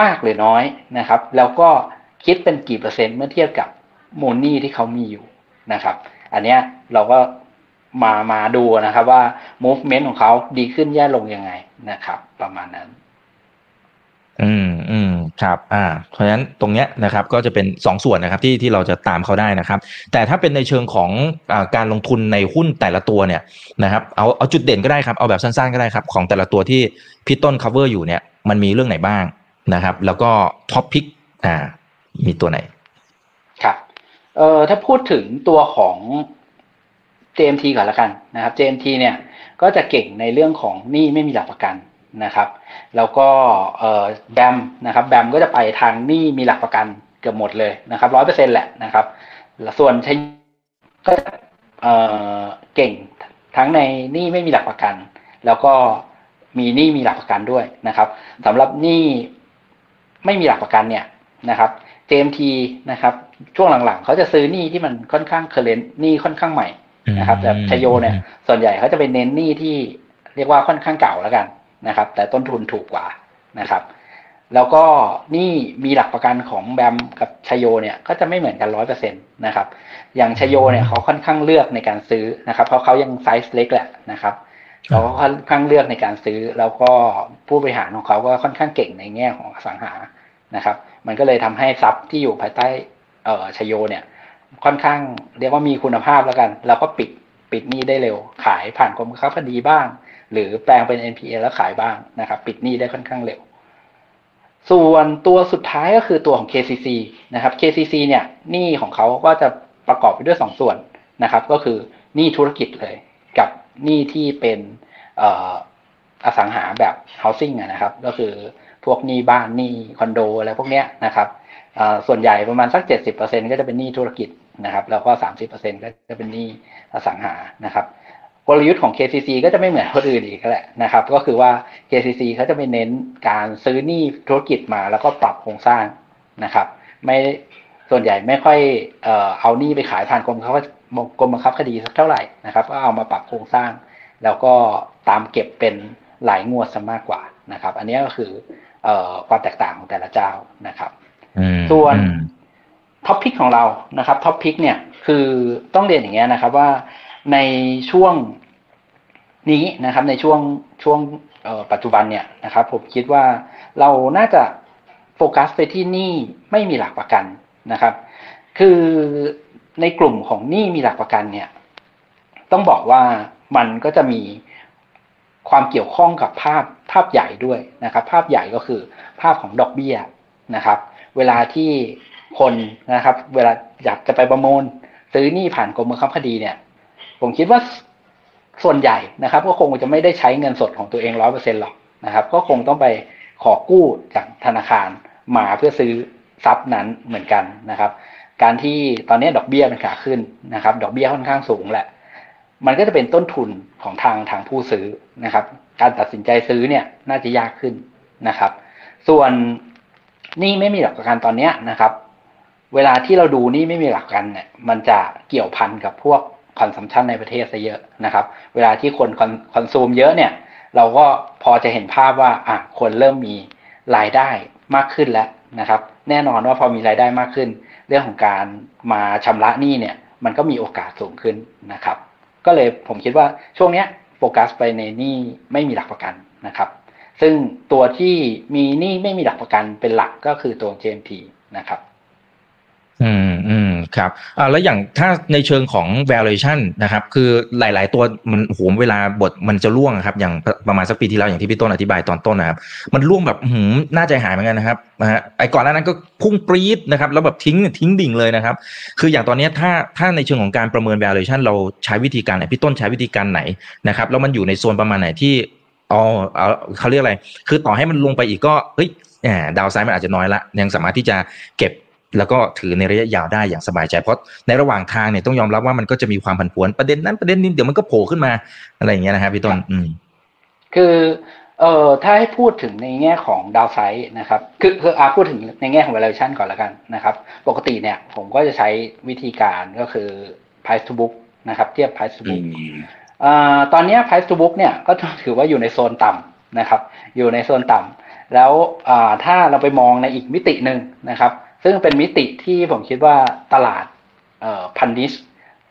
มากหรือน้อยนะครับ แล้วก็คิดเป็นกี่เปอร์เซ็นต์เมื่อเทียบกับโมนี้ที่เขามีอยู่นะครับ อันเนี้ยเราก็มามาดูนะครับว่า movement ของเขาดีขึ้นแย่ลงยังไงนะครับ ประมาณนั้น อืมอืมครับ อ่า เพราะฉะนั้นตรงเนี้ยนะครับก็จะเป็นสองส่วนนะครับที่ที่เราจะตามเขาได้นะครับ แต่ถ้าเป็นในเชิงของอการลงทุนในหุ้นแต่ละตัวเนี่ยนะครับเอาเอาจุดเด่นก็ได้ครับเอาแบบสั้นๆก็ได้ครับ ของแต่ละตัวที่พี่ต้น cover อยู่เนี่ย มันมีเรื่องไหนบ้างนะครับ แล้วก็ท็อปพิกอ่า มีตัวไหน ครับเอ่อถ้าพูดถึงตัวของ JMT ก่อนละกันนะครับ JMT เนี่ยก็จะเก่งในเรื่องของหนี้ไม่มีหลักประกัน นะครับ แล้วก็แบมนะครับแบมก็จะไปทางหนี้มีหลักประกันเกือบหมดเลยนะครับร้อยเปอร์เซ็นแหละนะครับ ส่วนใช้ก็เก่งทั้งในหนี้ไม่มีหลักประกัน แล้วก็มีหนี้มีหลักประกันด้วยนะครับสำหรับหนี้ไม่มีหลักประกันเนี่ยนะครับ JMT นะครับช่วงหลังๆ เขาจะซื้อหนี้ที่มันค่อนข้างเคเรนต์หนี้ค่อนข้างใหม่นะครับแต่ชโยเนี่ยส่วนใหญ่เขาจะไปเน้นหนี้ที่เรียกว่าค่อนข้างเก่าแล้วกัน นะครับ แต่ต้นทุนถูกกว่านะครับ แล้วก็นี่มีหลักประกันของแบมกับชโยเนี่ยก็จะไม่เหมือนกันร้อยเปอร์เซ็นตนะครับ อย่างชโยเนี่ยเขาค่อนข้างเลือกในการซื้อนะครับ เพราะเขายังไซส์เล็กแหละนะครับเขาค่อนข้างเลือกในการซื้อ แล้วก็ผู้บริหารของเขาก็ค่อนข้างเก่งในแง่ของอสังหานะครับ มันก็เลยทำให้ทรัพย์ที่อยู่ภายใต้เอ่อชโยเนี่ย ค่อนข้างเรียกว่ามีคุณภาพแล้วกัน แล้วก็ปิดปิดหนี้ได้เร็ว ขายผ่านกรมค้าพอดีบ้าง หรือแปลงเป็น NPA แล้วขายบ้างนะครับ ปิดหนี้ได้ค่อนข้างเร็ว ส่วนตัวสุดท้ายก็คือตัวของ KCC นะครับ KCC เนี่ยหนี้ของเขาก็จะประกอบไปด้วย 2 ส่วนนะครับ ก็คือหนี้ธุรกิจเลย กับหนี้ที่เป็นอสังหาแบบ housing นะครับ ก็คือพวกหนี้บ้านหนี้คอนโดอะไรพวกเนี้ยนะครับส่วนใหญ่ประมาณสัก 70%ก็จะเป็นหนี้ธุรกิจนะครับ แล้วก็ 30%ก็จะเป็นหนี้อสังหานะครับ กลยุทธ์ของ KCC ก็จะไม่เหมือนคนอื่นอีกแหละนะครับ ก็คือว่า KCC เขาจะไปเน้นการซื้อหนี้ธุรกิจมาแล้วก็ปรับโครงสร้างนะครับ ไม่ส่วนใหญ่ไม่ค่อยเอ่อเอาหนี้ไปขายผ่านกรมเขากรมบังคับคดีสักเท่าไหร่นะครับ ก็เอามาปรับโครงสร้าง แล้วก็ตามเก็บเป็นหลายงวดซะมากกว่านะครับ อันนี้ก็คือเอ่อความแตกต่างของแต่ละเจ้านะครับส่วน top pick ของเรานะครับ top pick เนี่ยคือต้องเรียนอย่างเงี้ยนะครับว่า ในช่วงนี้นะครับในช่วงช่วงปัจจุบันเนี่ยนะครับผมคิดว่าเราน่าจะโฟกัสไปที่หนี้ไม่มีหลักประกันนะครับ คือในกลุ่มของหนี้มีหลักประกันเนี่ยต้องบอกว่ามันก็จะมีความเกี่ยวข้องกับภาพภาพใหญ่ด้วยนะครับ ภาพใหญ่ก็คือภาพของดอกเบี้ยนะครับ เวลาที่คนนะครับ เวลาอยากจะไปประมูลซื้อหนี้ผ่านกรมบังคับคดีเนี่ย ผมคิดว่าส่วนใหญ่นะครับ ก็คงจะไม่ได้ใช้เงินสดของตัวเองร้อยเปอร์เซ็นหรอกนะครับ ก็คงต้องไปขอกู้จากธนาคารมาเพื่อซื้อทรัพย์นั้นเหมือนกันนะครับ การที่ตอนนี้ดอกเบี้ยมันขาขึ้นนะครับ ดอกเบี้ยค่อนข้างสูงแหละ มันก็จะเป็นต้นทุนของทางทางผู้ซื้อนะครับ การตัดสินใจซื้อเนี่ยน่าจะยากขึ้นนะครับ ส่วนหนี้ไม่มีหลักประกันตอนนี้นะครับ เวลาที่เราดูหนี้ไม่มีหลักประกันเนี่ยมันจะเกี่ยวพันกับพวก consumption ในประเทศซะเยอะนะครับ เวลาที่คน consume เยอะเนี่ย เราก็พอจะเห็นภาพว่าอะคนเริ่มมีรายได้มากขึ้นแล้วนะครับ แน่นอนว่าพอมีรายได้มากขึ้น เรื่องของการมาชำระหนี้เนี่ย มันก็มีโอกาสสูงขึ้นนะครับ ก็เลยผมคิดว่าช่วงเนี้ยโฟกัสไปในหนี้ไม่มีหลักประกันนะครับ ซึ่งตัวที่มีหนี้ไม่มีหลักประกันเป็นหลักก็คือตัว JMT นะครับ อืมอืมครับอ่าแล้วอย่างถ้าในเชิงของ valuation นะครับ คือหลาย ๆ ตัวมันโหมเวลาบทมันจะล่วงครับ อย่างประมาณสักปีที่แล้วอย่างที่พี่ต้นอธิบายตอนต้นนะครับ มันล่วงแบบหืมน่าใจหายเหมือนกันนะครับนะฮะไอ้ก่อนหน้านั้นก็พุ่งปรี๊ดนะครับ แล้วแบบทิ้งทิ้งดิ่งเลยนะครับ คืออย่างตอนนี้ถ้าถ้าในเชิงของการประเมิน valuation เราใช้วิธีการไหนพี่ต้นใช้วิธีการไหนนะครับแล้วมันอยู่ในโซนประมาณไหนที่อ๋อเขาเรียกอะไร คือต่อให้มันลงไปอีกก็เฮ้ยดาวไซด์มันอาจจะน้อยละ ยังสามารถที่จะเก็บ แล้วก็ถือในระยะยาวได้อย่างสบายใจเพราะในระหว่างทางเนี่ยต้องยอมรับว่ามันก็จะมีความผันผวนประเด็นนั้นประเด็นนี้เดี๋ยวมันก็โผล่ขึ้นมาอะไรอย่างเงี้ยนะครับพี่ต้นอืมคือเอ่อถ้าให้พูดถึงในแง่ของดาวไซด์นะครับ คือคืออาพูดถึงในแง่ของ valuation ก่อนแล้วกันนะครับ ปกติเนี่ยผมก็จะใช้วิธีการก็คือ price to book นะครับ เทียบ price to book อ่าตอนนี้ price to book เนี่ยก็ถือว่าอยู่ในโซนต่ำนะครับ อยู่ในโซนต่ำแล้วอ่าถ้าเราไปมองในอีกมิติหนึ่งนะครับ ซึ่งเป็นมิติที่ผมคิดว่าตลาดพันดิส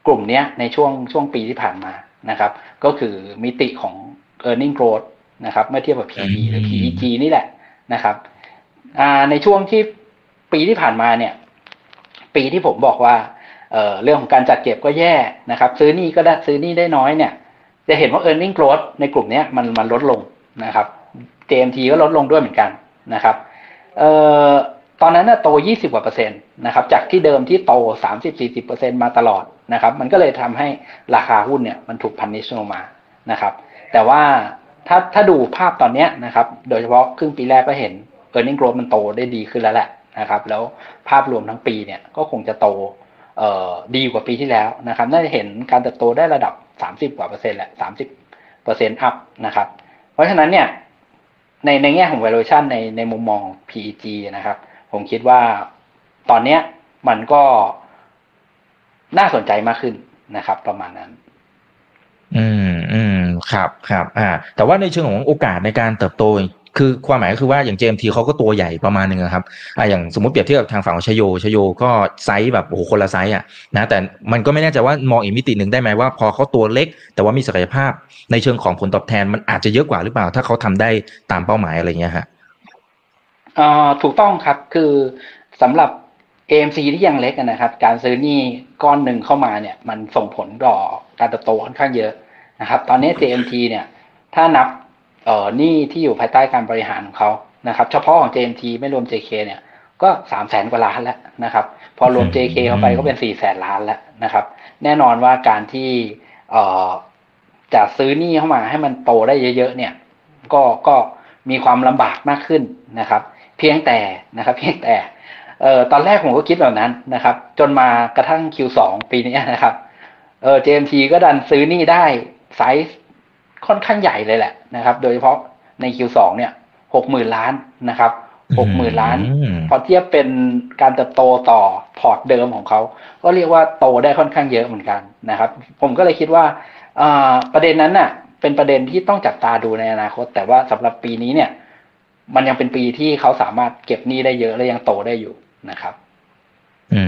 กลุ่มนี้ในช่วงช่วงปีที่ผ่านมานะครับ ก็คือมิติของ e a r n i n g growth นะครับ เมื่อเทียบกับ PE หรือ PEG นี่แหละนะครับอ่าในช่วงที่ปีที่ผ่านมาเนี่ย ปีที่ผมบอกว่าเอ่อเรื่องของการจัดเก็บก็แย่นะครับ ซื้อหนี้ก็ได้ซื้อหนี้ได้น้อยเนี่ย จะเห็นว่า e a r n i n g growth ในกลุ่มเนี้ยมันมันลดลงนะครับ JMT ก็ลดลงด้วยเหมือนกันนะครับเอ่อ ตอนนั้นน่ะโต 20 กว่าเปอร์เซ็นต์นะครับจากที่เดิมที่โต 30-40เปอร์เซ็นต์มาตลอดนะครับมันก็เลยทำให้ราคาหุ้นเนี่ยมันถูกพันนิชลงมานะครับแต่ว่าถ้าถ้าดูภาพตอนนี้นะครับโดยเฉพาะครึ่งปีแรกก็เห็น e a r n i n g growth มันโตได้ดีขึ้นแล้วแหละนะครับแล้วภาพรวมทั้งปีเนี่ยก็คงจะโตดีกว่าปีที่แล้วนะครับน่าจะเห็นการเติบโตได้ระดับ 30 กว่าเปอร์เซ็นต์แหละ 30เปอร์เซ็นต์อัพนะครับเพราะฉะนั้นเนี่ยในในแง่ของ valuation ในในมุมมอง PEG นะครับ ผมคิดว่าตอนเนี้ยมันก็น่าสนใจมากขึ้นนะครับ ประมาณนั้น อืมอืมครับครับอ่า แต่ว่าในเชิงของโอกาสในการเติบโตคือความหมายก็คือว่าอย่าง JMT เขาก็ตัวใหญ่ประมาณหนึ่งครับอ่าอย่างสมมติเปรียบเทียบกับทางฝั่งของชโยชโยก็ไซส์แบบโอ้โหคนละไซส์อะนะแต่มันก็ไม่แน่ใจว่ามองอีกมิติหนึ่งได้ไหมว่าพอเขาตัวเล็ก แต่ว่ามีศักยภาพในเชิงของผลตอบแทนมันอาจจะเยอะกว่าหรือเปล่า ถ้าเขาทำได้ตามเป้าหมายอะไรเงี้ยฮะ ถูกต้องครับคือสำหรับ AMC ที่ยังเล็กนะครับ การซื้อนี้ก้อนหนึ่งเข้ามาเนี่ยมันส่งผลต่อการเติบโตค่อนข้างเยอะนะครับ ตอนนี้ JMT เนี่ยถ้านับเอ่อหนี้ที่อยู่ภายใต้การบริหารของเขานะครับ เฉพาะของ JMT ไม่รวม JK เนี่ยก็สามแสนกว่าล้านแล้วนะครับ พอรวม JK เข้าไปก็เป็นสี่แสนล้านแล้วนะครับ แน่นอนว่าการที่เอ่อจะซื้อนี้เข้ามาให้มันโตได้เยอะ ๆ เนี่ย ก็ก็มีความลำบากมากขึ้นนะครับ เพียงแต่นะครับ เพียงแต่เอ่อตอนแรกผมก็คิดแบบนั้นนะครับ จนมากระทั่ง Q2 ปีนี้นะครับเออ JMT ก็ดันซื้อหนี้ได้ไซส์ค่อนข้างใหญ่เลยแหละนะครับ โดยเฉพาะใน Q2 เนี่ยหกหมื่นล้านนะครับหกหมื่นล้านอืมพอเทียบเป็นการเติบโตต่อพอร์ตเดิมของเขา ก็เรียกว่าโตได้ค่อนข้างเยอะเหมือนกันนะครับ ผมก็เลยคิดว่าอ่าประเด็นนั้นน่ะ เป็นประเด็นที่ต้องจับตาดูในอนาคต แต่ว่าสำหรับปีนี้เนี่ย มันยังเป็นปีที่เขาสามารถเก็บหนี้ได้เยอะและยังโตได้อยู่นะครับ อื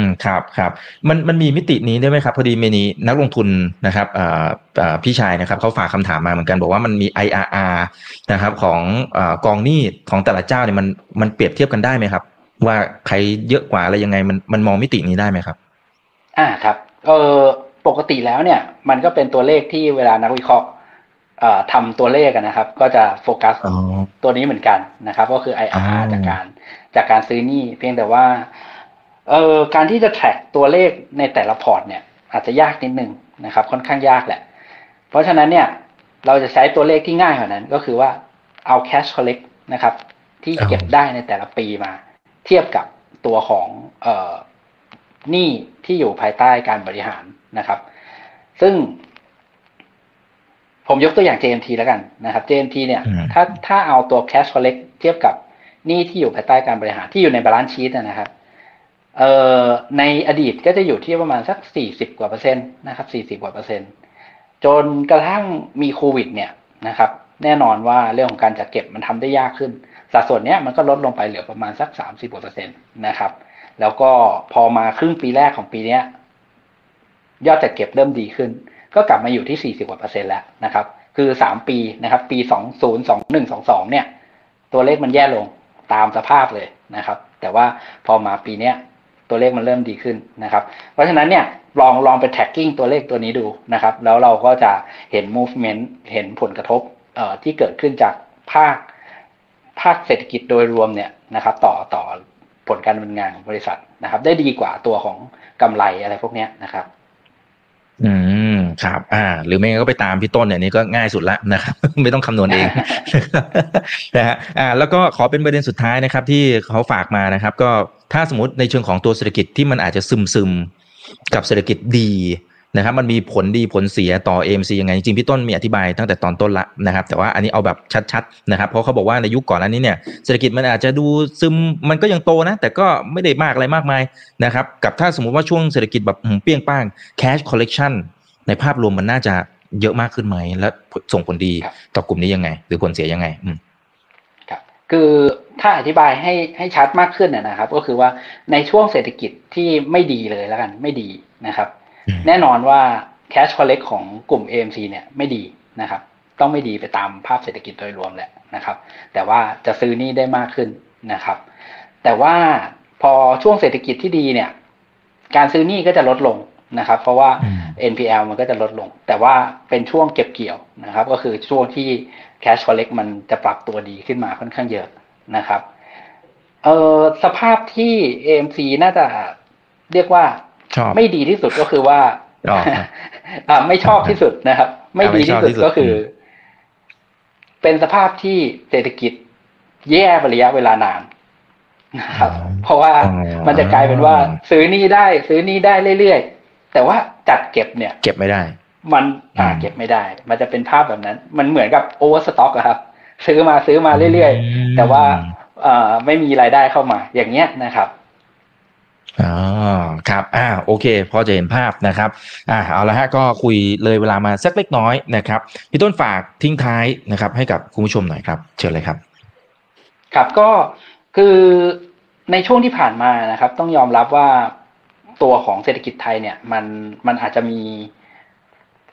มครับครับมันมันมีมิตินี้ได้ไหมครับ พอดีเมนีนักลงทุนนะครับอ่าอ่าพี่ชายนะครับเขาฝากคำถามมาเหมือนกันบอกว่ามันมี IRR นะครับ ของอากองหนี้ของแต่ละเจ้าเนี่ยมันมันเปรียบเทียบกันได้ไหมครับ ว่าใครเยอะกว่าอะไรยังไงมันมันมองมิตินี้ได้ไหมครับ อ่าครับ เออปกติแล้วเนี่ย มันก็เป็นตัวเลขที่เวลานักวิเคราะห์เอ่อ ทำตัวเลขอะนะครับ ก็จะโฟกัสอ๋อตัวนี้เหมือนกันนะครับ ก็คืออ่ IRR าจากการจากการซื้อหนี้เพียงแต่ว่าเอ่อการที่จะ track ตัวเลขในแต่ละพอร์ตเนี่ย อาจจะยากนิดนึงนะครับ ค่อนข้างยากแหละ เพราะฉะนั้นเนี่ย เราจะใช้ตัวเลขที่ง่ายกว่านั้น ก็คือว่าเอา cash collect นะครับ ที่เก็บได้ในแต่ละปีมา เทียบกับตัวของเอ่อหนี้ที่อยู่ภายใต้การบริหารนะครับ ซึ่ง ผมยกตัวอย่าง JMT แล้วกันนะครับ JMT เนี่ยอืมถ้าถ้าเอาตัว cash collect เทียบกับหนี้ที่อยู่ภายใต้การบริหารที่อยู่ใน balance sheet นะนะครับเอ่อในอดีตก็จะอยู่ที่ประมาณสัก 40 กว่าเปอร์เซ็นต์นะครับ 40 กว่าเปอร์เซ็นต์จนกระทั่งมีโควิดเนี่ยนะครับ แน่นอนว่าเรื่องของการจัดเก็บมันทำได้ยากขึ้น สัดส่วนเนี้ยมันก็ลดลงไปเหลือประมาณสัก 30 กว่าเปอร์เซ็นต์นะครับ แล้วก็พอมาครึ่งปีแรกของปีเนี้ยยอดจัดเก็บเริ่มดีขึ้น ก็กลับมาอยู่ที่ 40กว่าเปอร์เซ็นต์แล้วนะครับ คือ 3 ปีนะครับ ปี 20 21 22 เนี่ย ตัวเลขมันแย่ลงตามสภาพเลยนะครับ แต่ว่าพอมาปีเนี้ยตัวเลขมันเริ่มดีขึ้นนะครับ เพราะฉะนั้นเนี่ยลองลองไป tracking ตัวเลขตัวนี้ดูนะครับ แล้วเราก็จะเห็น movement เห็นผลกระทบเอ่อที่เกิดขึ้นจากภาคภาคเศรษฐกิจโดยรวมเนี่ยนะครับ ต่อต่อผลการดำเนินงานของบริษัทนะครับ ได้ดีกว่าตัวของกำไรอะไรพวกนี้นะครับ อืม ครับอ่า หรือไม่งั้นก็ไปตามพี่ต้นเนี่ยนี่ก็ง่ายสุดละนะครับ ไม่ต้องคำนวณเองนะฮะอ่าแล้วก็ขอเป็นประเด็นสุดท้ายนะครับ ที่เขาฝากมานะครับ ก็ถ้าสมมติในเชิงของตัวเศรษฐกิจที่มันอาจจะซึมซึมกับเศรษฐกิจดีนะครับ มันมีผลดีผลเสียต่อ AMC ยังไงจริงพี่ต้นมีอธิบายตั้งแต่ตอนต้นละนะครับ แต่ว่าอันนี้เอาแบบชัดๆนะครับ เพราะเขาบอกว่าในยุคก่อนอันนี้เนี่ยเศรษฐกิจมันอาจจะดูซึมมันก็ยังโตนะ แต่ก็ไม่ได้มากอะไรมากมายนะครับ กับถ้าสมมุติว่าช่วงเศรษฐกิจแบบหืมเปี้ยงป้าง cash collection ในภาพรวมมันน่าจะเยอะมากขึ้นไหม และส่งผลดีครับต่อกลุ่มนี้ยังไง หรือผลเสียยังไง อืมครับ คือถ้าอธิบายให้ให้ชัดมากขึ้นนะนะครับ ก็คือว่าในช่วงเศรษฐกิจที่ไม่ดีเลยแล้วกันไม่ดีนะครับอืมแน่นอนว่า cash collect ของกลุ่ม AMC เนี่ยไม่ดีนะครับ ต้องไม่ดีไปตามภาพเศรษฐกิจโดยรวมแหละนะครับ แต่ว่าจะซื้อหนี้ได้มากขึ้นนะครับ แต่ว่าพอช่วงเศรษฐกิจที่ดีเนี่ย การซื้อหนี้ก็จะลดลง นะครับ เพราะว่าอืม NPL มันก็จะลดลง แต่ว่าเป็นช่วงเก็บเกี่ยวนะครับ ก็คือช่วงที่ cash collect มันจะปรับตัวดีขึ้นมาค่อนข้างเยอะนะครับเออสภาพที่ AMC น่าจะเรียกว่าชอบไม่ดีที่สุดก็คือว่าอ๋อครับอ่าไม่ชอบที่สุดนะครับ ไม่ดีที่สุดไม่ชอบที่สุดก็คือ เป็นสภาพที่เศรษฐกิจแย่ไประยะเวลานานนะครับ เพราะว่าอ๋อมันจะกลายเป็นว่า ซื้อหนี้ได้ ซื้อหนี้ได้เรื่อยๆ แต่ว่าจัดเก็บเนี่ย เก็บไม่ได้ มันอ่าอืมเก็บไม่ได้ มันจะเป็นภาพแบบนั้น มันเหมือนกับโอเวอร์สต็อกครับ ซื้อมาซื้อมาเรื่อยๆ แต่ว่าเอ่อไม่มีรายได้เข้ามา อย่างเงี้ยนะครับอ๋อครับอ่าโอเค พอจะเห็นภาพนะครับอ่าเอาละฮะก็คุยเลยเวลามาสักเล็กน้อยนะครับพี่ต้นฝากทิ้งท้ายนะครับ ให้กับคุณผู้ชมหน่อยครับ เชิญเลยครับ ครับก็คือในช่วงที่ผ่านมานะครับ ต้องยอมรับว่า ตัวของเศรษฐกิจไทยเนี่ยมันมันอาจจะมี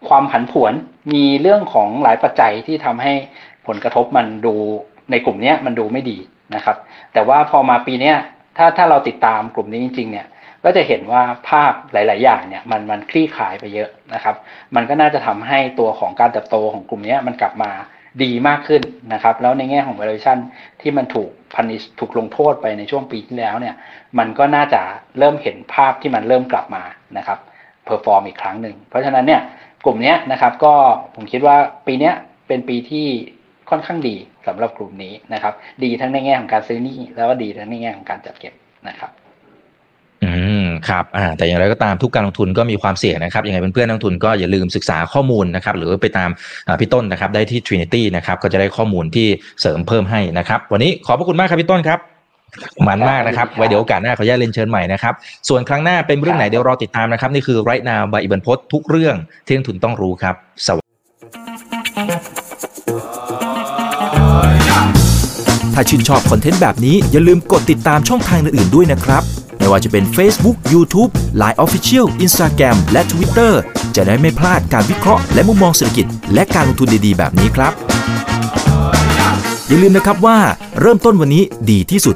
ความผันผวนมีเรื่องของหลายปัจจัยที่ทำให้ผลกระทบมันดูในกลุ่มเนี้ยมันดูไม่ดีนะครับ แต่ว่าพอมาปีเนี้ยถ้าถ้าเราติดตามกลุ่มนี้จริง ๆ เนี่ยก็จะเห็นว่าภาพหลาย ๆ อย่างเนี่ยมันมันคลี่คลายไปเยอะนะครับ มันก็น่าจะทำให้ตัวของการเติบโตของกลุ่มนี้มันกลับมาดีมากขึ้นนะครับ แล้วในแง่ของ valuation ที่มันถูกพันิชถูกลงโทษไปในช่วงปีที่แล้วเนี่ย มันก็น่าจะเริ่มเห็นภาพที่มันเริ่มกลับมานะครับ perform อีกครั้งหนึ่งเพราะฉะนั้นเนี่ยกลุ่มนี้นะครับก็ผมคิดว่าปีนี้เป็นปีที่ค่อนข้างดีสำหรับกลุ่มนี้นะครับ ดีทั้งในแง่ของการซื้อหนี้แล้วก็ดีทั้งในแง่ของการจัดเก็บนะครับ อืมครับอ่าแต่อย่างไรก็ตามทุกการลงทุนก็มีความเสี่ยงนะครับยังไงเพื่อนๆนักลงทุนก็อย่าลืมศึกษาข้อมูลนะครับ หรือไปตามพี่ต้นนะครับ ได้ที่ Trinity นะครับ ก็จะได้ข้อมูลที่เสริมเพิ่มให้นะครับ วันนี้ขอบพระคุณมากครับพี่ต้นครับ มันมากนะครับ ไว้เดี๋ยวโอกาสหน้าขออนุญาตเรียนเชิญใหม่นะครับ ส่วนครั้งหน้าเป็นเรื่องไหนเดี๋ยวรอติดตามนะครับ นี่คือ right now ใบอิบันพศทุกเรื่องที่นักทุนต้องรู้ครับ สวัสดีถ้าชื่นชอบคอนเทนต์แบบนี้อย่าลืมกดติดตามช่องทางอื่นๆด้วยนะครับ ไม่ว่าจะเป็น Facebook, YouTube, Line Official, Instagram และ Twitter จะได้ไม่พลาดการวิเคราะห์และมุมมองเศรษฐกิจ และการลงทุนดีๆ แบบนี้ครับ อย่าลืมนะครับว่าเริ่มต้นวันนี้ดีที่สุด